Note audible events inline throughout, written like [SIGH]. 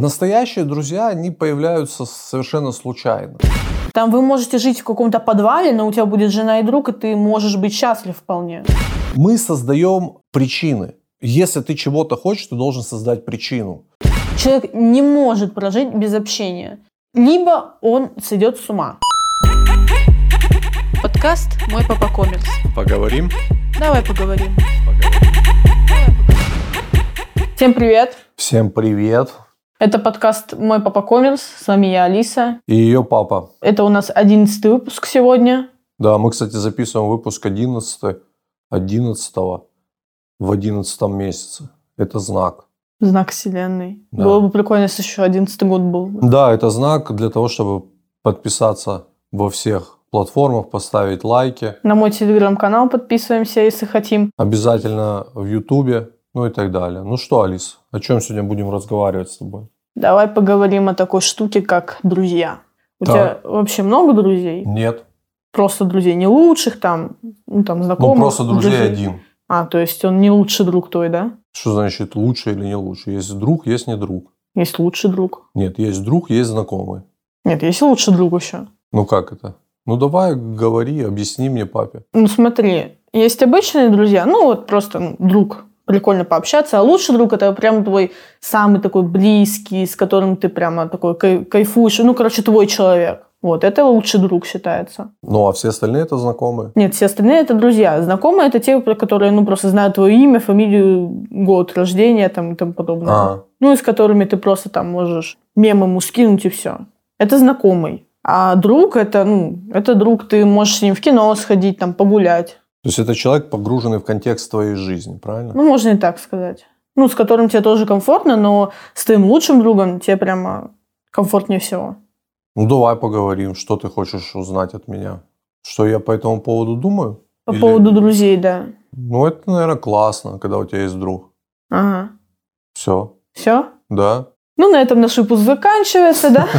Настоящие друзья, они появляются совершенно случайно. Там вы можете жить в каком-то подвале, но у тебя будет жена и друг, и ты можешь быть счастлив вполне. Мы создаем причины. Если ты чего-то хочешь, ты должен создать причину. Человек не может прожить без общения. Либо он сойдет с ума. Подкаст «Мой папа комикс». Поговорим? Давай поговорим. Всем привет. Всем привет. Это подкаст «Мой папа коммерс». С вами я, Алиса. И ее папа. Это у нас одиннадцатый выпуск сегодня. Да, мы, кстати, записываем выпуск 11 11 в 11 месяце. Это знак. Знак вселенной. Да. Было бы прикольно, если еще одиннадцатый год был. Да, это знак для того, чтобы подписаться во всех платформах, поставить лайки. На мой телеграм-канал подписываемся, если хотим. Обязательно в Ютубе, ну и так далее. Ну что, Алис, о чем сегодня будем разговаривать с тобой? Давай поговорим о такой штуке, как друзья. У Так. тебя вообще много друзей? Нет. Просто друзей не лучших, там, ну, там Ну, знакомых. просто друзей один. А, то есть он не лучший друг твой, да? Что значит лучше или не лучше? Есть друг, есть не друг. Есть лучший друг. Нет, есть друг, есть знакомый. Нет, есть лучший друг еще. Ну как это? Ну давай говори, объясни мне папе. Ну, смотри, есть обычные друзья, ну, вот просто ну, друг, прикольно пообщаться, а лучший друг это прям твой самый такой близкий, с которым ты прямо такой кай- кайфуешь, ну, короче, твой человек. Вот, это лучший друг считается. Ну а все остальные это знакомые. Нет, все остальные это друзья. Знакомые это те, которые, ну, просто знают твое имя, фамилию, год рождения там, и тому подобное. А, Ну, и с которыми ты просто там можешь мем ему скинуть и все. Это знакомый. А друг это, ну, это друг, ты можешь с ним в кино сходить, там, погулять. То есть это человек, погруженный в контекст твоей жизни, правильно? Ну, можно и так сказать. Ну, с которым тебе тоже комфортно, но с твоим лучшим другом тебе прямо комфортнее всего. Ну давай поговорим, что ты хочешь узнать от меня. Что я по этому поводу думаю? По Или- поводу друзей, да. Ну это, наверное, классно, когда у тебя есть друг. Ага. Все, Все? да? Ну, на этом наш выпуск заканчивается, да? [LAUGHS]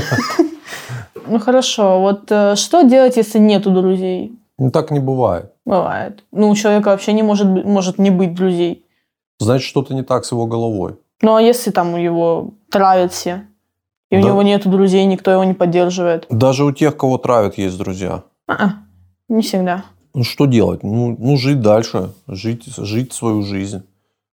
Ну, хорошо. Вот э, что делать, если нету друзей? Ну так не бывает. Бывает. Ну, у человека вообще не может, может не быть друзей. Значит, что-то не так с его головой. Ну, а если там его травят все, и у Да. него нету друзей, никто его не поддерживает? Даже у тех, кого травят, есть друзья. А-а, не всегда. Ну что делать? Ну, ну жить дальше, жить, жить свою жизнь.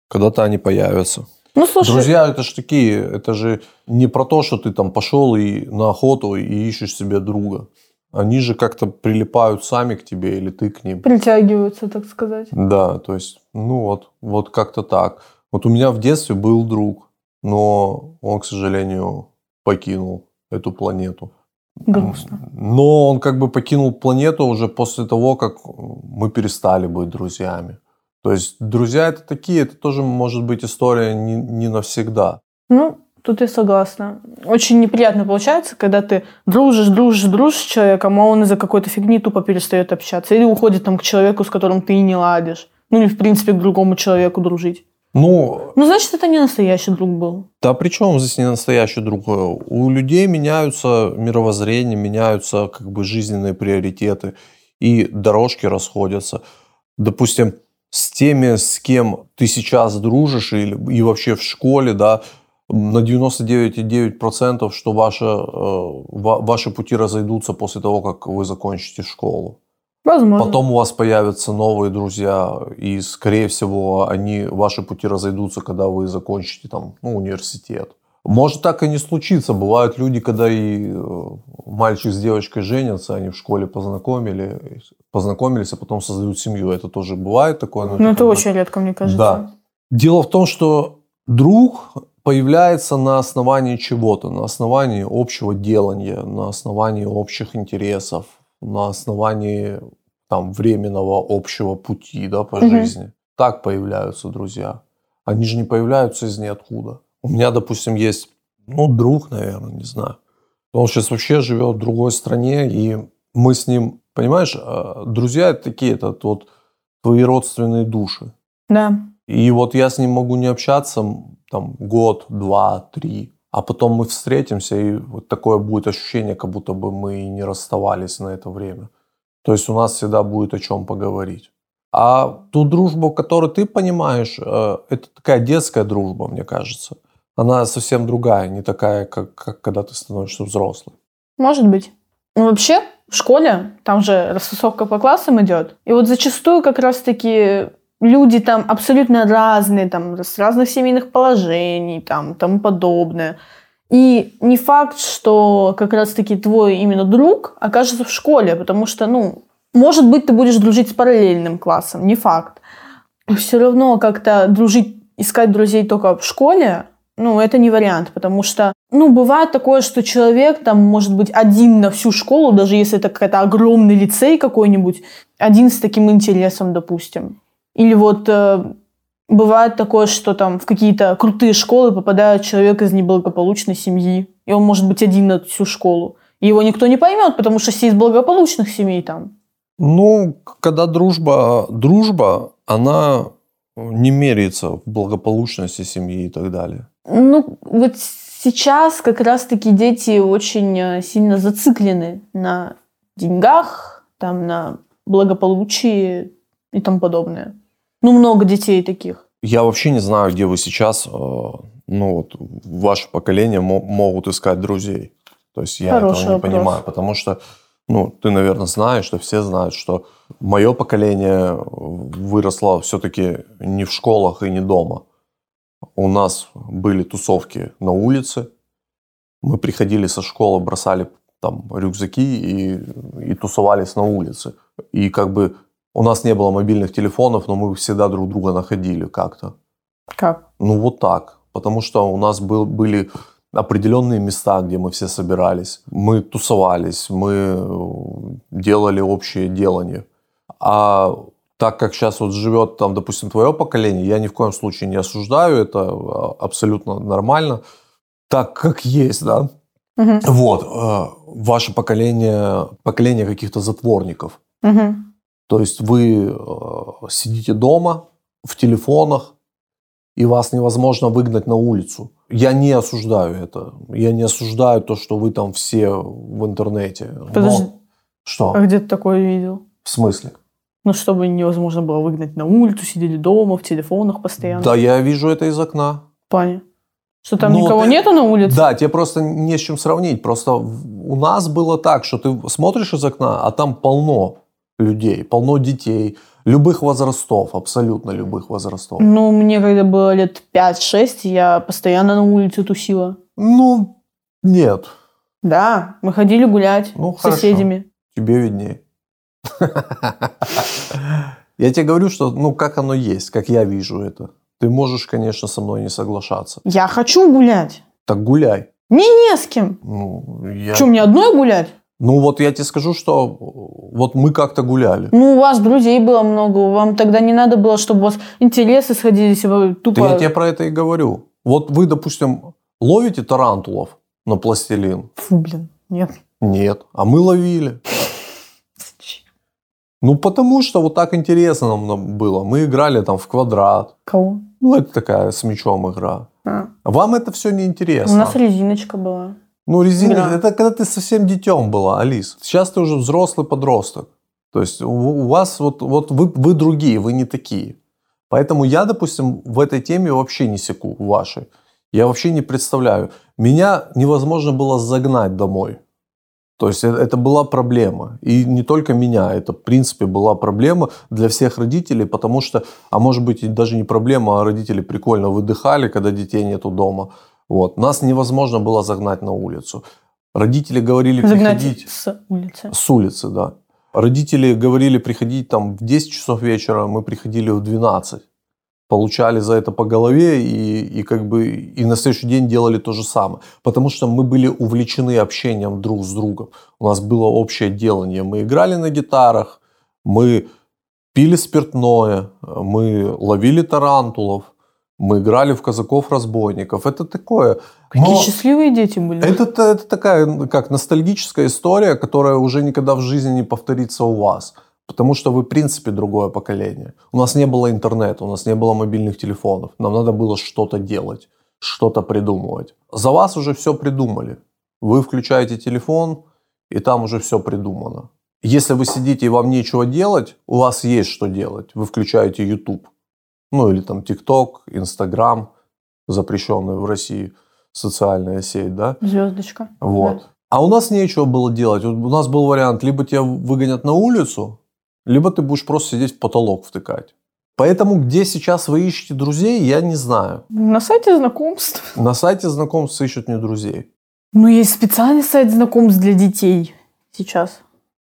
Когда-то они появятся. Ну, слушай, Друзья, это же такие, это же не про то, что ты там пошел и на охоту и ищешь себе друга. Они же как-то прилипают сами к тебе или ты к ним. притягиваются, так сказать. Да, то есть, ну вот, вот как-то так. Вот у меня в детстве был друг, но он, к сожалению, покинул эту планету. Грустно. Но он как бы покинул планету уже после того, как мы перестали быть друзьями. То есть друзья это такие, это тоже может быть история не, не навсегда. Ну, тут я согласна. Очень неприятно получается, когда ты дружишь, дружишь, дружишь с человеком, а он из-за какой-то фигни тупо перестает общаться. Или уходит там к человеку, с которым ты и не ладишь. Ну, или, в принципе, к другому человеку дружить. Ну, Ну, значит, это не настоящий друг был. да при чем здесь не настоящий друг? У людей меняются мировоззрения, меняются как бы жизненные приоритеты, и дорожки расходятся. Допустим, с теми, с кем ты сейчас дружишь, или, и вообще в школе, да, на 99,9% что ваши, э, ва- ваши пути разойдутся после того, как вы закончите школу. Возможно. Потом у вас появятся новые друзья, и, скорее всего, они, ваши пути разойдутся, когда вы закончите там, ну, университет. Может так и не случиться. Бывают люди, когда и э, мальчик с девочкой женятся, они в школе познакомили, познакомились, а потом создают семью. Это тоже бывает такое. Ну, это очень редко, мне кажется. Да. Дело в том, что друг появляется на основании чего-то, на основании общего делания, на основании общих интересов, на основании там, временного общего пути да, по Мгм. жизни. Так появляются друзья. Они же не появляются из ниоткуда. У меня, допустим, есть, ну, друг, наверное, не знаю. Он сейчас вообще живет в другой стране, и мы с ним, понимаешь, э, друзья это такие, это вот твои родственные души. Да. И вот я с ним могу не общаться там год, два, три, а потом мы встретимся, и вот такое будет ощущение, как будто бы мы не расставались на это время. То есть у нас всегда будет о чем поговорить. А ту дружбу, которую ты понимаешь, э, это такая детская дружба, мне кажется. Она совсем другая, не такая, как, как когда ты становишься взрослый. Может быть. Ну, вообще, в школе, там же рассосовка по классам идет. И вот зачастую как раз-таки люди там абсолютно разные, там, с разных семейных положений, там, тому подобное. И не факт, что как раз-таки твой именно друг окажется в школе, потому что, ну, может быть, ты будешь дружить с параллельным классом, не факт. Все равно как-то дружить, искать друзей только в школе, ну, это не вариант, потому что, ну, бывает такое, что человек там может быть один на всю школу, даже если это какой-то огромный лицей какой-нибудь, один с таким интересом, допустим. Или вот э, бывает такое, что там в какие-то крутые школы попадает человек из неблагополучной семьи, и он может быть один на всю школу. И его никто не поймет, потому что все из благополучных семей там. Ну, когда дружба, дружба, она не меряется в благополучности семьи и так далее. Ну, вот сейчас как раз-таки дети очень э, сильно зациклены на деньгах, там, на благополучии и тому подобное. Ну, много детей таких. Я вообще не знаю, где вы сейчас, э, ну, вот, ваше поколение могут искать друзей. То есть я Хороший этого не вопрос. понимаю, потому что, ну, ты, наверное, знаешь, что все знают, что мое поколение выросло все-таки не в школах и не дома. У нас были тусовки на улице. Мы приходили со школы, бросали там рюкзаки и, и тусовались на улице. И как бы у нас не было мобильных телефонов, но мы всегда друг друга находили как-то. Как? Ну вот так. Потому что у нас был, были определенные места, где мы все собирались. Мы тусовались, мы э, делали общее делание. А так как сейчас вот живет там, допустим, твое поколение, я ни в коем случае не осуждаю, это а, абсолютно нормально, так как есть, да. Угу. Вот, э, ваше поколение, поколение каких-то затворников. Угу. То есть вы э, сидите дома в телефонах, и вас невозможно выгнать на улицу. Я не осуждаю это. Я не осуждаю то, что вы там все в интернете. Подожди. Но... Что? А где ты такое видел? В смысле? Ну, чтобы невозможно было выгнать на улицу, сидели дома, в телефонах постоянно. Да, я вижу это из окна. Понятно. Что там Но никого ты... нету на улице? Да, тебе просто не с чем сравнить. Просто у нас было так, что ты смотришь из окна, а там полно людей, полно детей, любых возрастов, абсолютно любых возрастов. Ну, мне когда было лет 5-6, я постоянно на улице тусила. Ну, нет. Да, мы ходили гулять ну, с хорошо. соседями. Тебе виднее. [LAUGHS] Я тебе говорю, что ну как оно есть, как я вижу это. Ты можешь, конечно, со мной не соглашаться. Я хочу гулять. Так гуляй. Мне не с кем. Ну, я... Что, мне одной гулять? Ну вот я тебе скажу, что вот мы как-то гуляли. Ну у вас друзей было много, вам тогда не надо было, чтобы у вас интересы сходились, вы тупо... Да я тебе про это и говорю. Вот вы, допустим, ловите тарантулов на пластилин? Фу, блин, нет. Нет, а мы ловили. Ну, потому что вот так интересно нам было. Мы играли там в квадрат. Кого? Ну, это такая с мячом игра. А. Вам это все не интересно. У нас резиночка была. Ну, резина, да. это когда ты совсем детем была, Алис. Сейчас ты уже взрослый подросток. То есть у, вас вот, вот вы, вы другие, вы не такие. Поэтому я, допустим, в этой теме вообще не секу вашей. Я вообще не представляю. Меня невозможно было загнать домой. То есть э, это была проблема. И не только меня, это в принципе была проблема для всех родителей, потому что, а может быть даже не проблема, а родители прикольно выдыхали, когда детей нету дома. Вот. Нас невозможно было загнать на улицу. Родители говорили загнать приходить... с улицы. С улицы, да. Родители говорили приходить там в 10 часов вечера, мы приходили в 12. Получали за это по голове и, и как бы и на следующий день делали то же самое. Потому что мы были увлечены общением друг с другом. У нас было общее делание. Мы играли на гитарах, мы пили спиртное, мы ловили тарантулов – мы играли в казаков-разбойников. Это такое... Какие Но счастливые дети были. Это, это такая, как ностальгическая история, которая уже никогда в жизни не повторится у вас. Потому что вы, в принципе, другое поколение. У нас не было интернета, у нас не было мобильных телефонов. Нам надо было что-то делать, что-то придумывать. За вас уже все придумали. Вы включаете телефон, и там уже все придумано. Если вы сидите и вам нечего делать, у вас есть что делать. Вы включаете YouTube ну или там ТикТок, Инстаграм, запрещенная в России социальная сеть, да? Звездочка. Вот. Да. А у нас нечего было делать. У нас был вариант, либо тебя выгонят на улицу, либо ты будешь просто сидеть в потолок втыкать. Поэтому где сейчас вы ищете друзей, я не знаю. На сайте знакомств. На сайте знакомств ищут не друзей. Ну, есть специальный сайт знакомств для детей сейчас.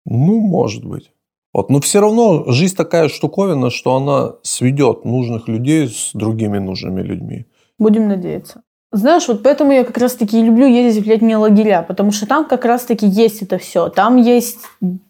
Ну, может быть. Вот. Но все равно жизнь такая штуковина, что она сведет нужных людей с другими нужными людьми. Будем надеяться. Знаешь, вот поэтому я как раз-таки люблю ездить в летние лагеря, потому что там как раз-таки есть это все. Там есть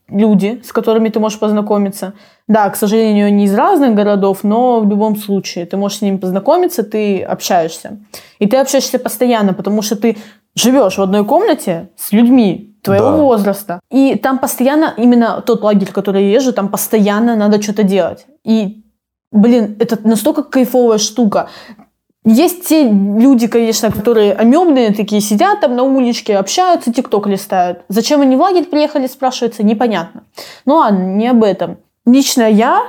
люди, с которыми ты можешь познакомиться. Да, к сожалению, не из разных городов, но в любом случае ты можешь с ними познакомиться, ты общаешься. И ты общаешься постоянно, потому что ты живешь в одной комнате с людьми твоего Да. возраста. И там постоянно, именно тот лагерь, который я езжу, там постоянно надо что-то делать. И, блин, это настолько кайфовая штука. Есть те люди, конечно, которые амебные такие, сидят там на уличке, общаются, тикток листают. Зачем они в лагерь приехали, спрашивается, непонятно. Ну ладно, не об этом. Лично я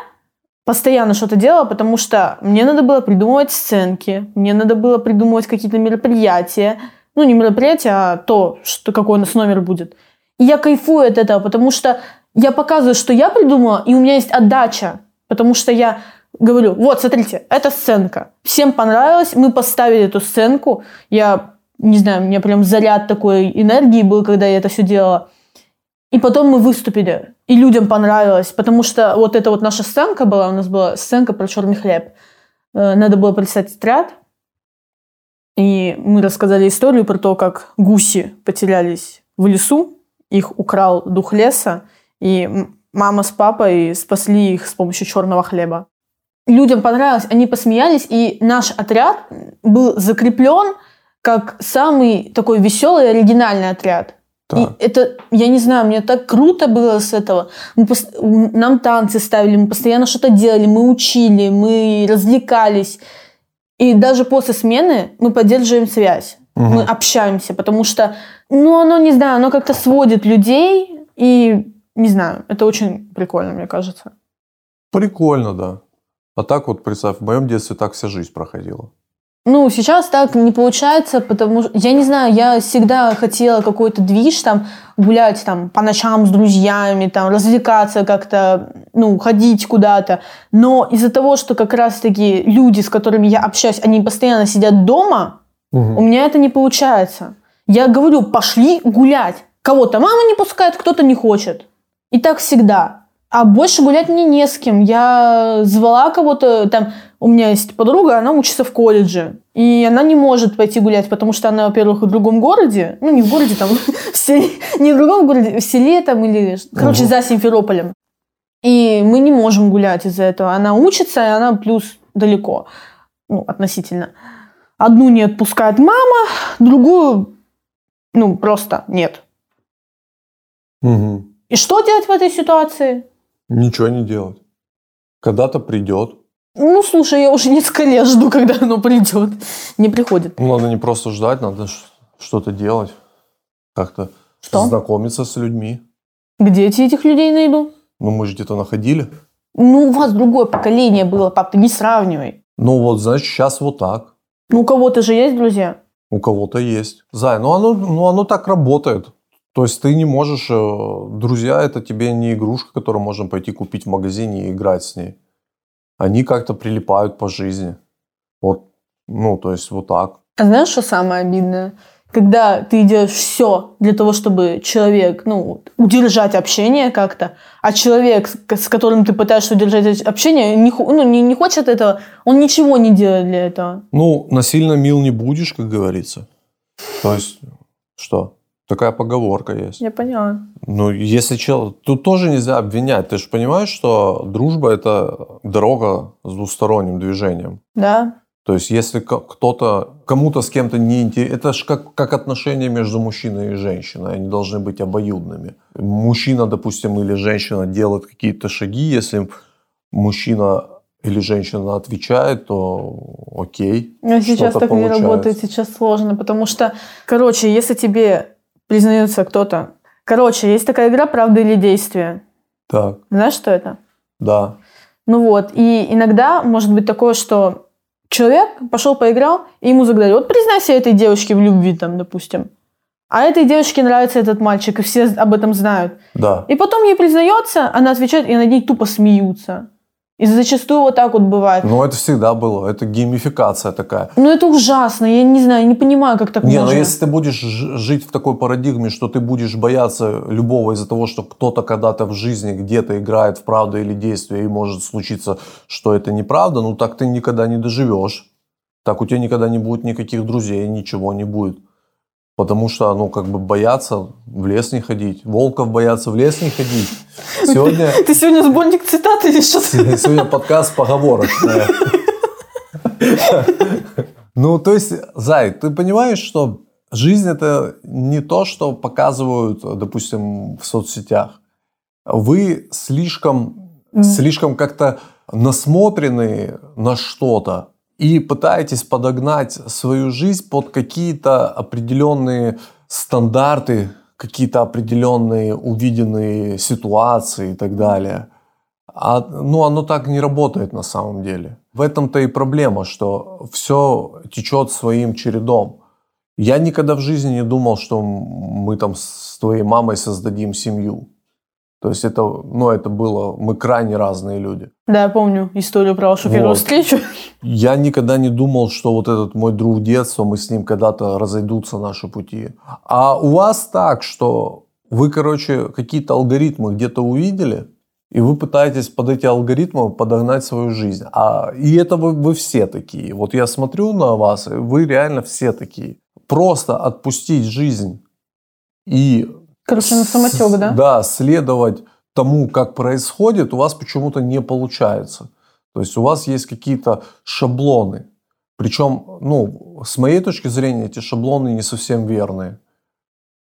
постоянно что-то делала, потому что мне надо было придумывать сценки, мне надо было придумывать какие-то мероприятия. Ну, не мероприятия, а то, что, какой у нас номер будет. И я кайфую от этого, потому что я показываю, что я придумала, и у меня есть отдача. Потому что я говорю, вот, смотрите, это сценка. Всем понравилось, мы поставили эту сценку. Я, не знаю, у меня прям заряд такой энергии был, когда я это все делала. И потом мы выступили, и людям понравилось, потому что вот эта вот наша сценка была, у нас была сценка про черный хлеб. Э, Надо было представить отряд, и мы рассказали историю про то, как гуси потерялись в лесу, их украл дух леса, и мама с папой спасли их с помощью черного хлеба. Людям понравилось, они посмеялись, и наш отряд был закреплен как самый такой веселый оригинальный отряд. Так. И это, я не знаю, мне так круто было с этого. Мы пос- нам танцы ставили, мы постоянно что-то делали, мы учили, мы развлекались. И даже после смены мы поддерживаем связь. Мгм. Мы общаемся, потому что, ну, оно, не знаю, оно как-то сводит людей. И, не знаю, это очень прикольно, мне кажется. Прикольно, да. А так вот, представь, в моем детстве так вся жизнь проходила. Ну, сейчас так не получается, потому что, я не знаю, я всегда хотела какой-то движ, там, гулять там по ночам с друзьями, там, развлекаться как-то, ну, ходить куда-то. Но из-за того, что как раз-таки люди, с которыми я общаюсь, они постоянно сидят дома, у меня это не получается. Я говорю, пошли гулять. Кого-то мама не пускает, кто-то не хочет. И так всегда. А больше гулять мне не с кем. Я звала кого-то, там, у меня есть подруга, она учится в колледже. И она не может пойти гулять, потому что она, во-первых, в другом городе. Ну, не в городе, там, [LAUGHS] в селе. Не в другом городе, в селе там или... Короче, за Симферополем. И мы не можем гулять из-за этого. Она учится, и она плюс далеко. Ну, относительно. Одну не отпускает мама, другую, ну, просто нет. Мгм. И что делать в этой ситуации? Ничего не делать. Когда-то придет. Ну, слушай, я уже несколько лет жду, когда оно придет. Не приходит. Ну, надо не просто ждать, надо что-то делать. Как-то Что? знакомиться с людьми. Где я этих людей найду? Ну, мы же где-то находили. Ну, у вас другое поколение было, пап, ты не сравнивай. Ну, вот, значит, сейчас вот так. Ну, у кого-то же есть друзья. У кого-то есть. Зай, ну оно, ну оно так работает. То есть ты не можешь... э, Друзья, это тебе не игрушка, которую можно пойти купить в магазине и играть с ней. Они как-то прилипают по жизни. Вот, ну, то есть вот так. А знаешь, что самое обидное? Когда ты делаешь все для того, чтобы человек, ну, удержать общение как-то, а человек, с которым ты пытаешься удержать общение, не, ну, не, не хочет этого, он ничего не делает для этого. Ну, насильно мил не будешь, как говорится. То есть, что? Такая поговорка есть. Я поняла. Ну, если чел... Тут тоже нельзя обвинять. Ты же понимаешь, что дружба – это дорога с двусторонним движением. Да. То есть, если кто-то, кому-то с кем-то не интересно, это же как, как отношения между мужчиной и женщиной, они должны быть обоюдными. Мужчина, допустим, или женщина делают какие-то шаги, если мужчина или женщина отвечает, то окей. Но сейчас так не получается. работает, сейчас сложно, потому что, короче, если тебе признается кто-то... Короче, есть такая игра «Правда или действие». Так, Знаешь, что это? да. Ну вот, и иногда может быть такое, что человек пошел поиграл, и ему загадали, вот признайся этой девочке в любви, там, допустим. А этой девочке нравится этот мальчик, и все об этом знают. Да. И потом ей признается, она отвечает, и над ней тупо смеются. И зачастую вот так вот бывает. Но это всегда было. Это геймификация такая. Ну это ужасно, я не знаю, не понимаю, как так Не, можно. но если ты будешь жить в такой парадигме, что ты будешь бояться любого из-за того, что кто-то когда-то в жизни где-то играет в правду или действие, и может случиться, что это неправда, ну так ты никогда не доживешь. Так у тебя никогда не будет никаких друзей, ничего не будет. Потому что, ну, как бы бояться в лес не ходить. Волков боятся в лес не ходить. Сегодня, Ты сегодня сборник цитат или что-то? сегодня подкаст поговорочный. Ну, то есть, Зай, ты понимаешь, что жизнь это не то, что показывают, допустим, в соцсетях. Вы слишком, слишком как-то насмотрены на что-то и пытаетесь подогнать свою жизнь под какие-то определенные стандарты, какие-то определенные увиденные ситуации и так далее. А, ну, оно так не работает на самом деле. В этом-то и проблема, что все течет своим чередом. Я никогда в жизни не думал, что мы там с твоей мамой создадим семью. То есть это, ну, это было, мы крайне разные люди. Да, я помню историю про вашу первую Вот. встречу. Я никогда не думал, что вот этот мой друг детства, мы с ним когда-то разойдутся наши пути. А у вас так, что вы, короче, какие-то алгоритмы где-то увидели, и вы пытаетесь под эти алгоритмы подогнать свою жизнь. А, и это вы, вы все такие. Вот я смотрю на вас, и вы реально все такие. Просто отпустить жизнь и Короче, на самотек, да? да, следовать тому, как происходит, у вас почему-то не получается. То есть у вас есть какие-то шаблоны. Причем, ну, с моей точки зрения, эти шаблоны не совсем верные.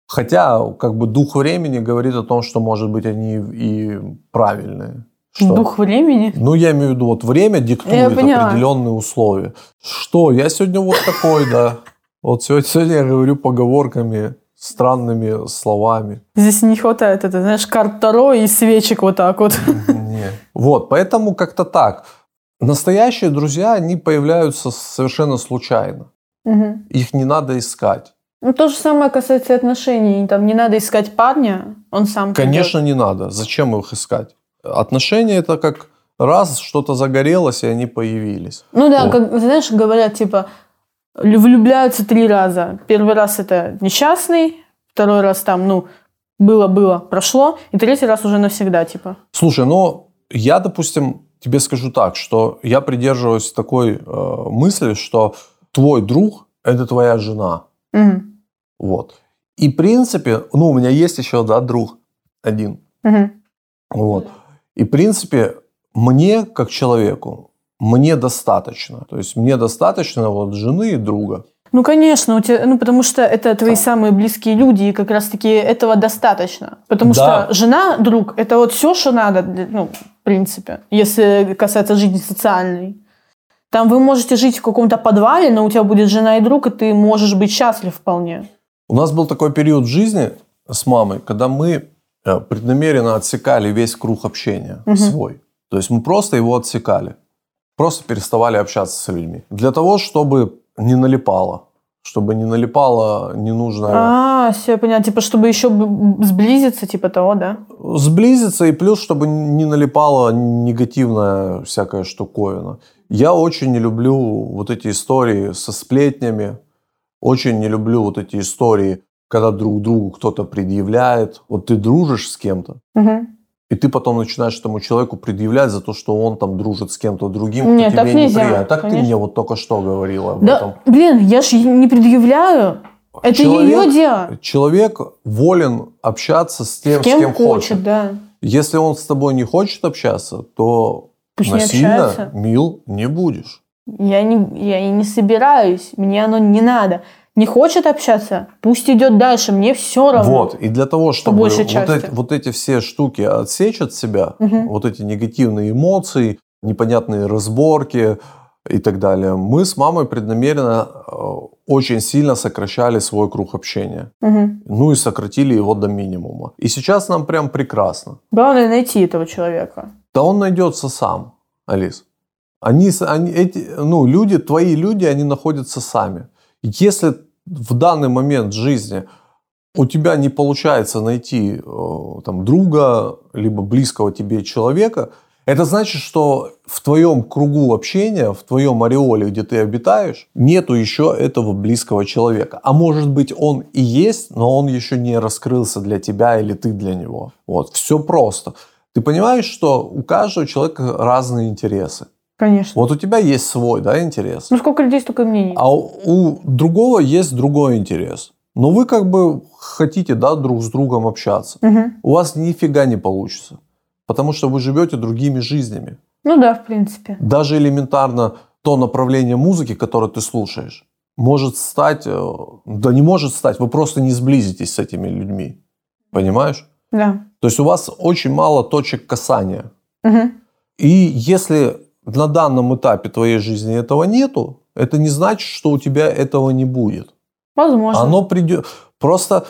Хотя, как бы, дух времени говорит о том, что, может быть, они и правильные. Что? Дух времени. Ну, я имею в виду, вот время диктует определенные условия. Что? Я сегодня вот такой, да. Вот сегодня, сегодня я говорю поговорками, странными словами. Здесь не хватает, это, знаешь, карт Таро и свечек вот так вот. Не. Вот, поэтому как-то так. Настоящие друзья, они появляются совершенно случайно. Мгм. Их не надо искать. Ну, то же самое касается отношений. Там не надо искать парня, он сам придет. Конечно, не надо. Зачем их искать? Отношения это как раз что-то загорелось, и они появились. Ну да, Вот. как, знаешь, говорят, типа, влюбляются три раза. Первый раз это несчастный, второй раз там, ну, было-было, прошло, и третий раз уже навсегда, типа. Слушай, ну, я, допустим, тебе скажу так, что я придерживаюсь такой э, мысли, что твой друг – это твоя жена. Мгм. Вот. И, в принципе, ну, у меня есть еще, да, друг один. Мгм. Вот. И, в принципе, мне, как человеку, мне достаточно. То есть мне достаточно вот жены и друга. Ну, конечно, у тебя, ну, потому что это твои самые близкие люди, и как раз-таки этого достаточно. Потому Да. что жена, друг, это вот все, что надо, ну, в принципе, если касается жизни социальной. Там вы можете жить в каком-то подвале, но у тебя будет жена и друг, и ты можешь быть счастлив вполне. У нас был такой период в жизни с мамой, когда мы э, преднамеренно отсекали весь круг общения Мгм. свой. То есть мы просто его отсекали. Просто переставали общаться с людьми. Для того, чтобы не налипало. Чтобы не налипало ненужное. А, все, понятно. Типа, чтобы еще сблизиться, типа того, да? Сблизиться и плюс, чтобы не налипала негативная всякая штуковина. Я очень не люблю вот эти истории со сплетнями. Очень не люблю вот эти истории, когда друг другу кто-то предъявляет. Вот ты дружишь с кем-то, Мгм. И ты потом начинаешь этому человеку предъявлять за то, что он там дружит с кем-то другим, Нет, кто тебе нельзя, неприятен. Так ты конечно. мне вот только что говорила об Да, этом. блин, я ж ей не предъявляю. Это Человек- ее дело. Человек волен общаться с тем, С кем, с кем хочет, да. Если он с тобой не хочет общаться, то Пусть не насильно общается. мил не будешь. Я, не, я и не собираюсь, мне оно не надо. Не хочет общаться, пусть идет дальше, мне все равно. Вот. И для того, чтобы вот эти, вот эти все штуки отсечь от себя, Мгм. вот эти негативные эмоции, непонятные разборки и так далее, мы с мамой преднамеренно э, очень сильно сокращали свой круг общения. Мгм. Ну и сократили его до минимума. И сейчас нам прям прекрасно. Главное найти этого человека. Да он найдется сам, Алис. Они, они, эти, ну, люди, твои люди, они находятся сами. Если в данный момент жизни у тебя не получается найти э, там, друга, либо близкого тебе человека, это значит, что в твоем кругу общения, в твоем ореоле, где ты обитаешь, нету еще этого близкого человека. А может быть, он и есть, но он еще не раскрылся для тебя или ты для него. Вот, все просто. Ты понимаешь, что у каждого человека разные интересы. Конечно. Вот у тебя есть свой, да, интерес. Ну, сколько людей, столько мнений. А у, другого есть другой интерес. Но вы как бы хотите, да, друг с другом общаться. Мгм. У вас нифига не получится. Потому что вы живете другими жизнями. Ну да, в принципе. Даже элементарно то направление музыки, которое ты слушаешь, может стать, э, да не может стать, вы просто не сблизитесь с этими людьми. Понимаешь? Да. То есть у вас очень мало точек касания. Мгм. И если на данном этапе твоей жизни этого нету, это не значит, что у тебя этого не будет. Возможно. Оно придет. Просто,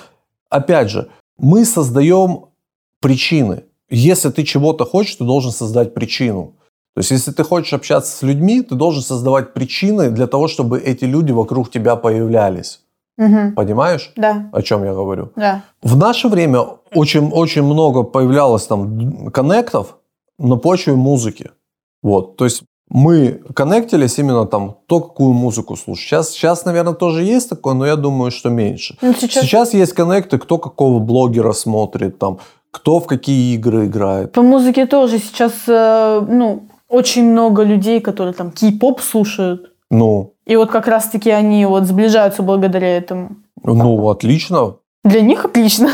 опять же, мы создаем причины. Если ты чего-то хочешь, ты должен создать причину. То есть, если ты хочешь общаться с людьми, ты должен создавать причины для того, чтобы эти люди вокруг тебя появлялись. Мгм. Понимаешь, Да, о чем я говорю? да. В наше время очень, очень много появлялось там коннектов на почве музыки. Вот, то есть мы коннектились именно там то, какую музыку слушать. Сейчас, сейчас, наверное, тоже есть такое, но я думаю, что меньше. Ну, сейчас, Сейчас есть коннекты, кто какого блогера смотрит, там, кто в какие игры играет. по музыке тоже сейчас, э, ну, очень много людей, которые там кей-поп слушают. Ну, И вот как раз-таки они вот сближаются благодаря этому. ну, отлично. Для них отлично.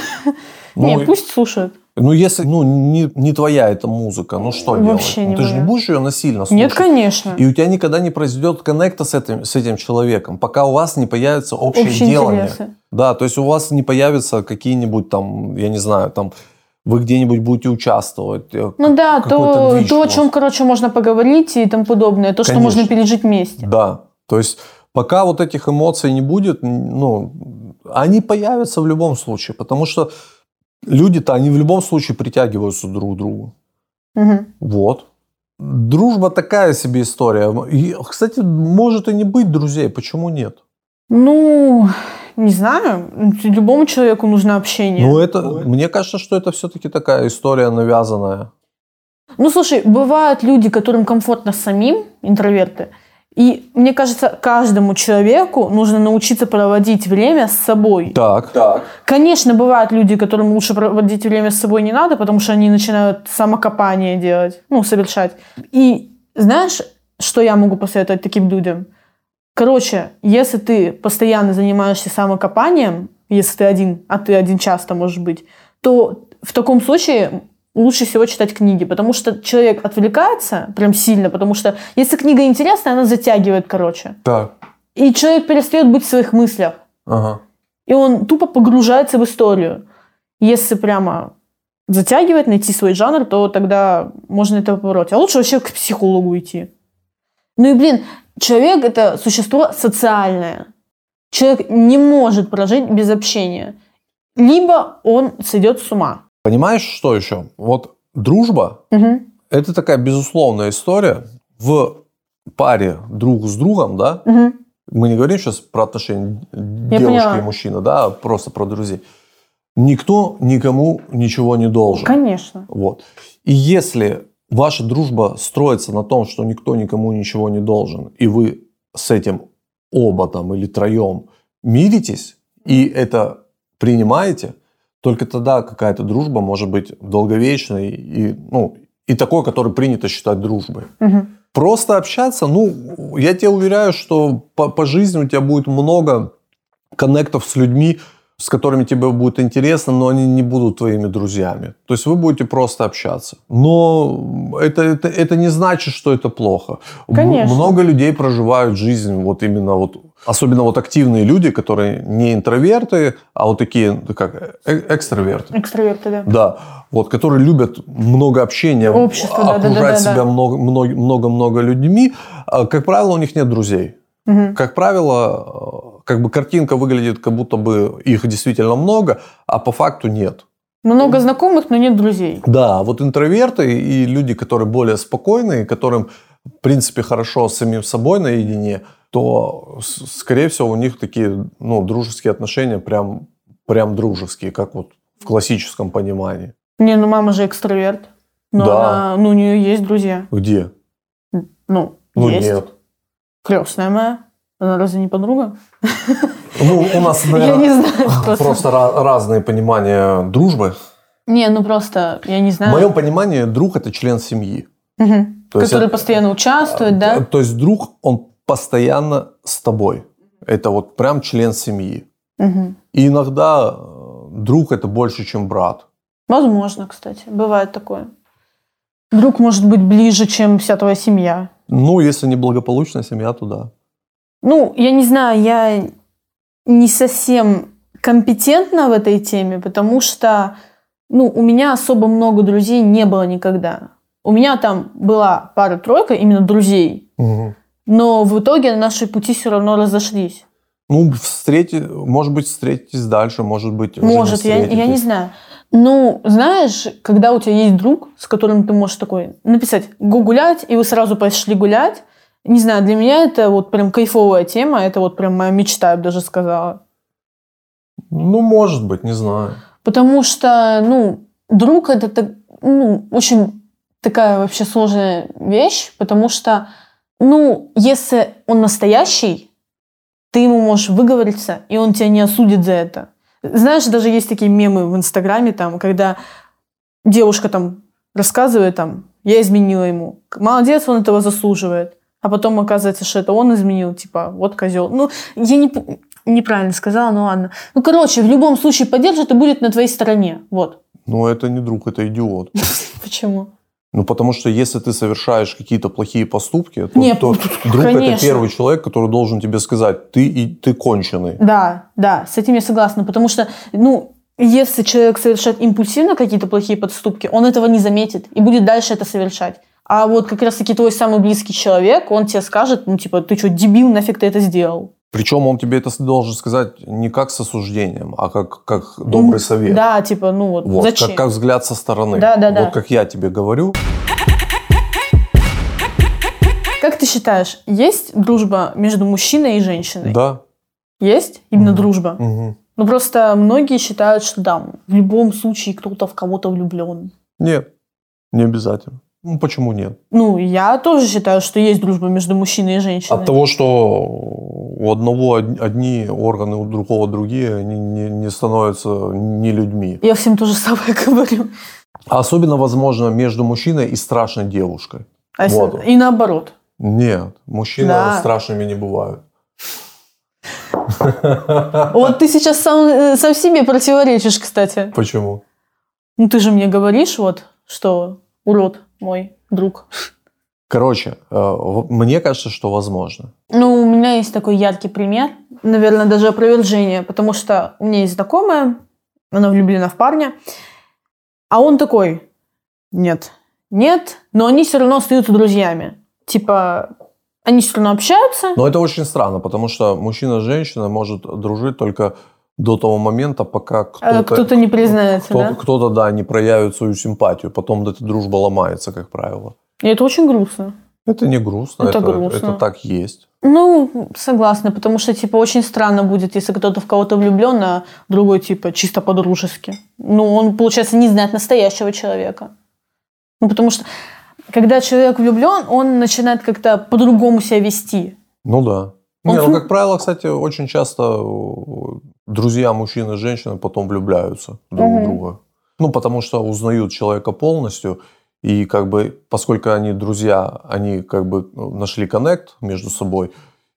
Ну, [LAUGHS] Нет, пусть слушают. Ну если ну, не, не твоя эта музыка, ну что Вообще делать? не Ну, ты же не моя. будешь ее насильно слушать. Нет, конечно. И у тебя никогда не произойдет коннекта с этим, с этим человеком, пока у вас не появится общее Общие делание. интересы. Да, то есть у вас не появятся какие-нибудь там, я не знаю, там вы где-нибудь будете участвовать. э, Ну да, то, движ то, о чем, короче, можно поговорить и тому подобное. То, что Конечно. можно пережить вместе. Да, то есть пока вот этих эмоций не будет, ну, они появятся в любом случае, потому что люди-то, они в любом случае притягиваются друг к другу. Мгм. Вот. Дружба такая себе история. И, кстати, может и не быть друзей, почему нет? Ну, не знаю. Любому человеку нужно общение. Ну, это, мне кажется, что это все-таки такая история навязанная. Ну, слушай, бывают люди, которым комфортно самим, интроверты. И мне кажется, каждому человеку нужно научиться проводить время с собой. Так. Конечно, бывают люди, которым лучше проводить время с собой не надо, потому что они начинают самокопание делать, ну, совершать. И знаешь, что я могу посоветовать таким людям? Короче, если ты постоянно занимаешься самокопанием, если ты один, а ты один часто можешь быть, то в таком случае лучше всего читать книги, потому что человек отвлекается прям сильно, потому что если книга интересная, она затягивает, короче. Так. И человек перестает быть в своих мыслях. Ага. И он тупо погружается в историю. Если прямо затягивать, найти свой жанр, то тогда можно это побороть. А лучше вообще к психологу идти. Ну и, блин, человек – это существо социальное. Человек не может прожить без общения. Либо он сойдет с ума. Понимаешь, что еще? Вот дружба Мгм. это такая безусловная история в паре друг с другом, да? Мгм. Мы не говорим сейчас про отношения девушки поняла. и мужчины, да, а просто про друзей. Никто никому ничего не должен. Конечно. Вот. И если ваша дружба строится на том, что никто никому ничего не должен, и вы с этим оба там или троем миритесь, и это принимаете, только тогда какая-то дружба может быть долговечной и, ну, и такой, который принято считать дружбой. Мгм. Просто общаться, ну, я тебе уверяю, что по, по жизни у тебя будет много коннектов с людьми, с которыми тебе будет интересно, но они не будут твоими друзьями. То есть вы будете просто общаться. Но это, это, это не значит, что это плохо. Конечно. Много людей проживают жизнь вот именно вот, особенно вот активные люди, которые не интроверты, а вот такие, как э- экстраверты. Экстраверты, да. Да, вот, которые любят много общения, Общество, да, да, да, окружать да, да. себя много- много- много-много людьми. А, Как правило, у них нет друзей. Мгм. Как правило, э, как бы картинка выглядит, как будто бы их действительно много, а по факту нет. Много знакомых, но нет друзей. Да, вот интроверты и люди, которые более спокойные, которым в принципе, хорошо с самим собой наедине, то, скорее всего, у них такие, ну, дружеские отношения прям, прям дружеские, как вот в классическом понимании. Не, ну мама же экстраверт. Но Да. она- ну, у нее есть друзья. Где? Ну, Ну, есть. нет. Крестная моя. Она разве не подруга? Ну, у нас, [LAUGHS] Я наверное, не знаю. Просто. просто ра- разные понимания дружбы. Не, ну просто, я не В знаю. моем понимании друг – это член семьи. То есть Который это- постоянно участвует, да? То есть друг, он постоянно с тобой. Это вот прям член семьи. Мгм. И иногда э, друг – это больше, чем брат. Возможно, кстати. Бывает такое. Друг может быть ближе, чем вся твоя семья. Ну, если не благополучная семья, то да. Ну, я не знаю, я не совсем компетентна в этой теме, потому что ну, у меня особо много друзей не было никогда. У меня там была пара-тройка именно друзей, но в итоге наши пути все равно разошлись. Ну, встрети, может быть, встретитесь дальше, может быть, Может, я, я не знаю. Ну, знаешь, когда у тебя есть друг, с которым ты можешь такой написать «го гулять», и вы сразу пошли гулять, не знаю, для меня это вот прям кайфовая тема, это вот прям моя мечта, я бы даже сказала. Ну, может быть, не знаю. Потому что, ну, друг это так- ну, очень такая вообще сложная вещь, потому что, ну, если он настоящий, ты ему можешь выговориться, и он тебя не осудит за это. Знаешь, даже есть такие мемы в Инстаграме, там, когда девушка там рассказывает, там, я изменила ему. Молодец, он этого заслуживает. А потом оказывается, что это он изменил, типа, вот козел. Ну, я не, неправильно сказала, ну ладно. Ну, короче, в любом случае поддержит и будет на твоей стороне. Вот. Но это не друг, это идиот. [LAUGHS] Почему? Ну, потому что если ты совершаешь какие-то плохие поступки, то, Нет, то [LAUGHS] друг это конечно. первый человек, который должен тебе сказать, ты, и, ты конченый. Да, да, с этим я согласна. Потому что, ну, если человек совершает импульсивно какие-то плохие поступки, он этого не заметит и будет дальше это совершать. А вот как раз-таки твой самый близкий человек, он тебе скажет, ну, типа, ты что, дебил, нафиг ты это сделал? Причем он тебе это должен сказать не как с осуждением, а как, как добрый совет. Да, типа, ну вот, Вот, зачем? как, как взгляд со стороны. Да, да, да. Вот как я тебе говорю. Как ты считаешь, есть дружба между мужчиной и женщиной? Да. Есть именно Мгм. дружба? Мгм. Ну, просто многие считают, что да, в любом случае кто-то в кого-то влюблен. Нет, не обязательно. Ну, почему нет? Ну, я тоже считаю, что есть дружба между мужчиной и женщиной. От того, что у одного од- одни органы, у другого другие, они не, не становятся не людьми. Я всем то же самое [LAUGHS] говорю. Особенно, возможно, между мужчиной и страшной девушкой. А если- Вот. И наоборот. Нет, мужчины Да. страшными не бывают. Вот ты сейчас сам, э, сам себе противоречишь, кстати. Почему? Ну, ты же мне говоришь, вот, что урод мой друг. Короче, э, мне кажется, что возможно. Ну, у меня есть такой яркий пример, наверное, даже опровержение, потому что у меня есть знакомая, она влюблена в парня, а он такой, нет, нет, но они все равно остаются друзьями. Типа, они все равно общаются, Но это очень странно, потому что мужчина с женщиной может дружить только до того момента, пока а кто-то... кто-то не признается, кто- да? Кто-то, да, не проявит свою симпатию. Потом эта дружба ломается, как правило. И это очень грустно. Это не грустно, Это это, грустно. это так есть. Ну, согласна, потому что, типа, очень странно будет, если кто-то в кого-то влюблен, а другой, типа, чисто по-дружески. Ну, он, получается, не знает настоящего человека. Ну, потому что, когда человек влюблен, он начинает как-то по-другому себя вести. Ну да. Он Не, ну, как правило, кстати, очень часто э, друзья мужчины и женщины потом влюбляются друг Мгм. в друга. Ну, потому что узнают человека полностью, и как бы, поскольку они друзья, они как бы ну, нашли коннект между собой,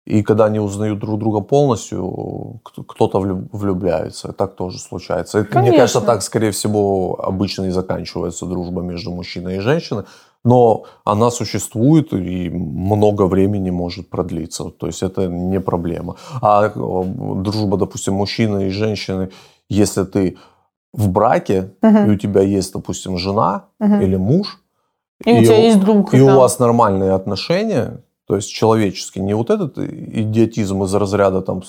и когда они узнают друг друга полностью, кто- кто-то влю- влюбляется. Так тоже случается. Это, мне Конечно. кажется, так, скорее всего, обычно и заканчивается дружба между мужчиной и женщиной. Но она существует и много времени может продлиться. То есть это не проблема. А э, дружба, допустим, мужчины и женщины, если ты в браке, Мгм. и у тебя есть, допустим, жена Мгм. или муж, И, у тебя есть друг. и да. у вас нормальные отношения, то есть человеческие, не вот этот идиотизм из разряда там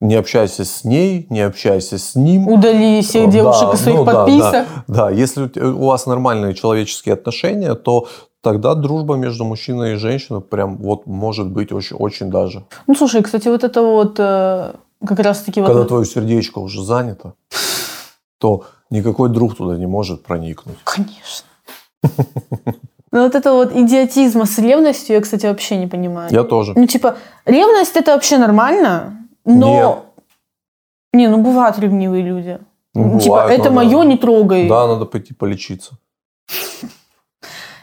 не общайся с ней, не общайся с ним. Удали всех Да, девушек из своих ну да, подписок. Да, если у вас нормальные человеческие отношения, то тогда дружба между мужчиной и женщиной прям вот может быть очень, очень даже. Ну, слушай, кстати, вот это вот э, как раз-таки... Когда вот... твое сердечко уже занято, то никакой друг туда не может проникнуть. Конечно. Ну, вот это вот идиотизма с ревностью я, кстати, вообще не понимаю. Я тоже. Ну, типа, ревность это вообще нормально, но... Не, ну бывают ревнивые люди. Ну, типа, бывает, это надо- мое, не трогай. Да, надо пойти полечиться.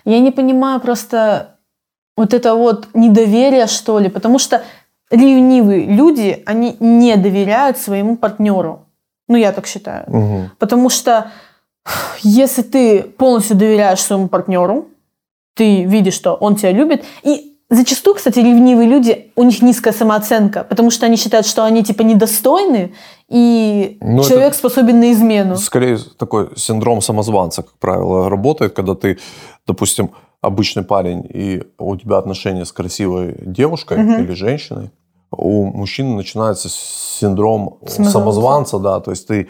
Я не понимаю просто вот это вот недоверие, что ли, потому что ревнивые люди, они не доверяют своему партнеру. Ну, я так считаю. Мгм. Потому что если ты полностью доверяешь своему партнеру, ты видишь, что он тебя любит, и зачастую, кстати, ревнивые люди, у них низкая самооценка, потому что они считают, что они типа недостойны, и Ну, человек способен на измену. Скорее такой синдром самозванца, как правило, работает, когда ты, допустим, обычный парень, и у тебя отношения с красивой девушкой Мгм. или женщиной, у мужчины начинается синдром Самозванца. самозванца, да, то есть ты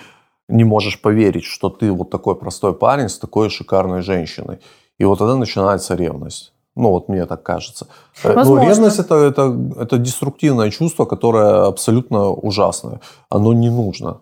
не можешь поверить, что ты вот такой простой парень с такой шикарной женщиной. И вот тогда начинается ревность. Ну, вот мне так кажется. Э, Ну, Возможно. ревность это, это, это деструктивное чувство, которое абсолютно ужасное. Оно не нужно.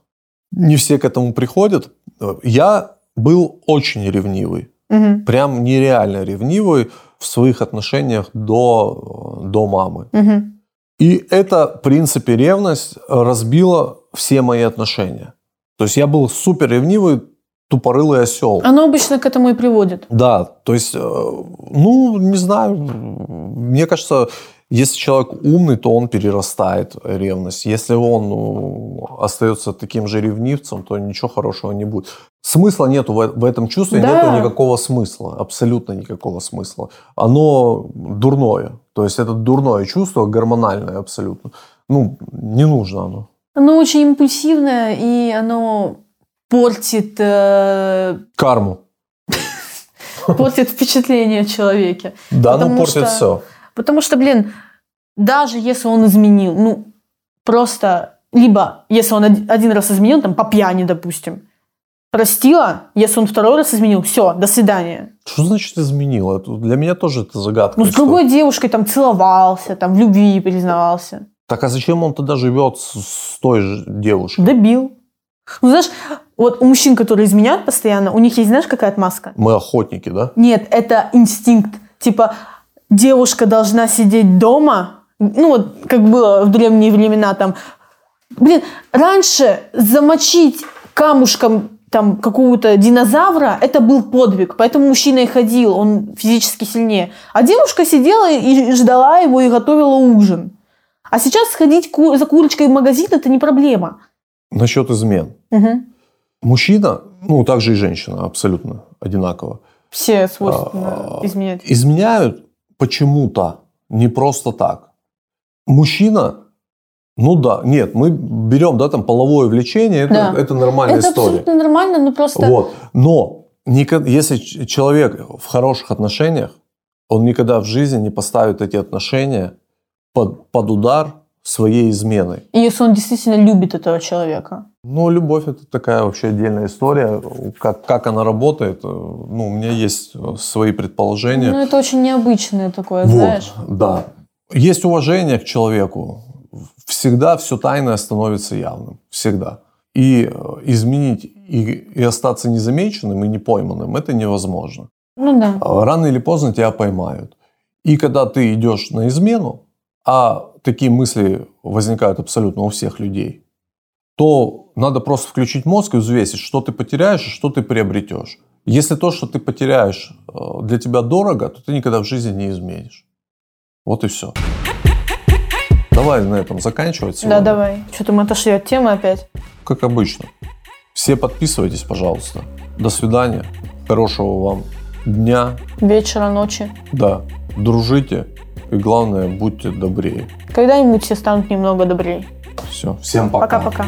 Не все к этому приходят. Э, Я был очень ревнивый. Мгм. Прям нереально ревнивый в своих отношениях до, до мамы. Мгм. И эта, в принципе, ревность разбила все мои отношения. То есть я был супер ревнивый, тупорылый осел. Оно обычно к этому и приводит. Да, то есть, э, ну, не знаю, мне кажется, если человек умный, то он перерастает ревность. Если он ну, остается таким же ревнивцем, то ничего хорошего не будет. Смысла нету в, в этом чувстве, Да. нету никакого смысла, абсолютно никакого смысла. Оно дурное, то есть это дурное чувство, гормональное абсолютно. Ну, не нужно оно. Оно очень импульсивное, и оно портит, э, Карму. [LAUGHS] портит впечатление о человеке. Да, Потому портит что- все. Потому что, блин, даже если он изменил, ну, просто, либо если он од- один раз изменил, там, по пьяни, допустим, простила, если он второй раз изменил, все, до свидания. Что значит изменило? Это Для меня тоже это загадка. Ну, с другой девушкой там целовался, там, в любви признавался. Так а зачем он тогда живет с, с той же девушкой? Добил. Ну, знаешь, вот у мужчин, которые изменяют постоянно, у них есть, знаешь, какая отмазка? Мы охотники, да? Нет, это инстинкт. Типа, девушка должна сидеть дома. Ну, вот как было в древние времена там. Блин, раньше замочить камушком там какого-то динозавра, это был подвиг. Поэтому мужчина и ходил, он физически сильнее. А девушка сидела и ждала его и готовила ужин. А сейчас сходить за курочкой в магазин – это не проблема. Насчет измен. Мгм. Мужчина, ну, также и женщина, абсолютно одинаково. Все свойственно А, изменять. Изменяют почему-то, не просто так. Мужчина, ну да, нет, мы берем, да, там половое влечение, это, Да. это нормальная Это история. абсолютно нормально, но просто... Вот. Но если человек в хороших отношениях, он никогда в жизни не поставит эти отношения под, под удар своей изменой. И если он действительно любит этого человека. Ну, любовь это такая вообще отдельная история. Как, как она работает, э, ну, у меня есть э, свои предположения. Ну, это очень необычное такое, Вот, знаешь. да. Есть уважение к человеку. Всегда все тайное становится явным. Всегда. И э, изменить и, и остаться незамеченным и не пойманным это невозможно. Ну да. Рано или поздно тебя поймают. И когда ты идешь на измену, а такие мысли возникают абсолютно у всех людей, то надо просто включить мозг и взвесить, что ты потеряешь и что ты приобретешь. Если то, что ты потеряешь, э, для тебя дорого, то ты никогда в жизни не изменишь. Вот и все. Давай на этом заканчивать Да, сегодня. давай. Что-то мы отошли от темы опять. Как обычно. Все подписывайтесь, пожалуйста. До свидания. Хорошего вам дня, Вечера, ночи. да, дружите и главное, будьте добрее. Когда-нибудь все станут немного добрее. Все, всем пока. Пока-пока.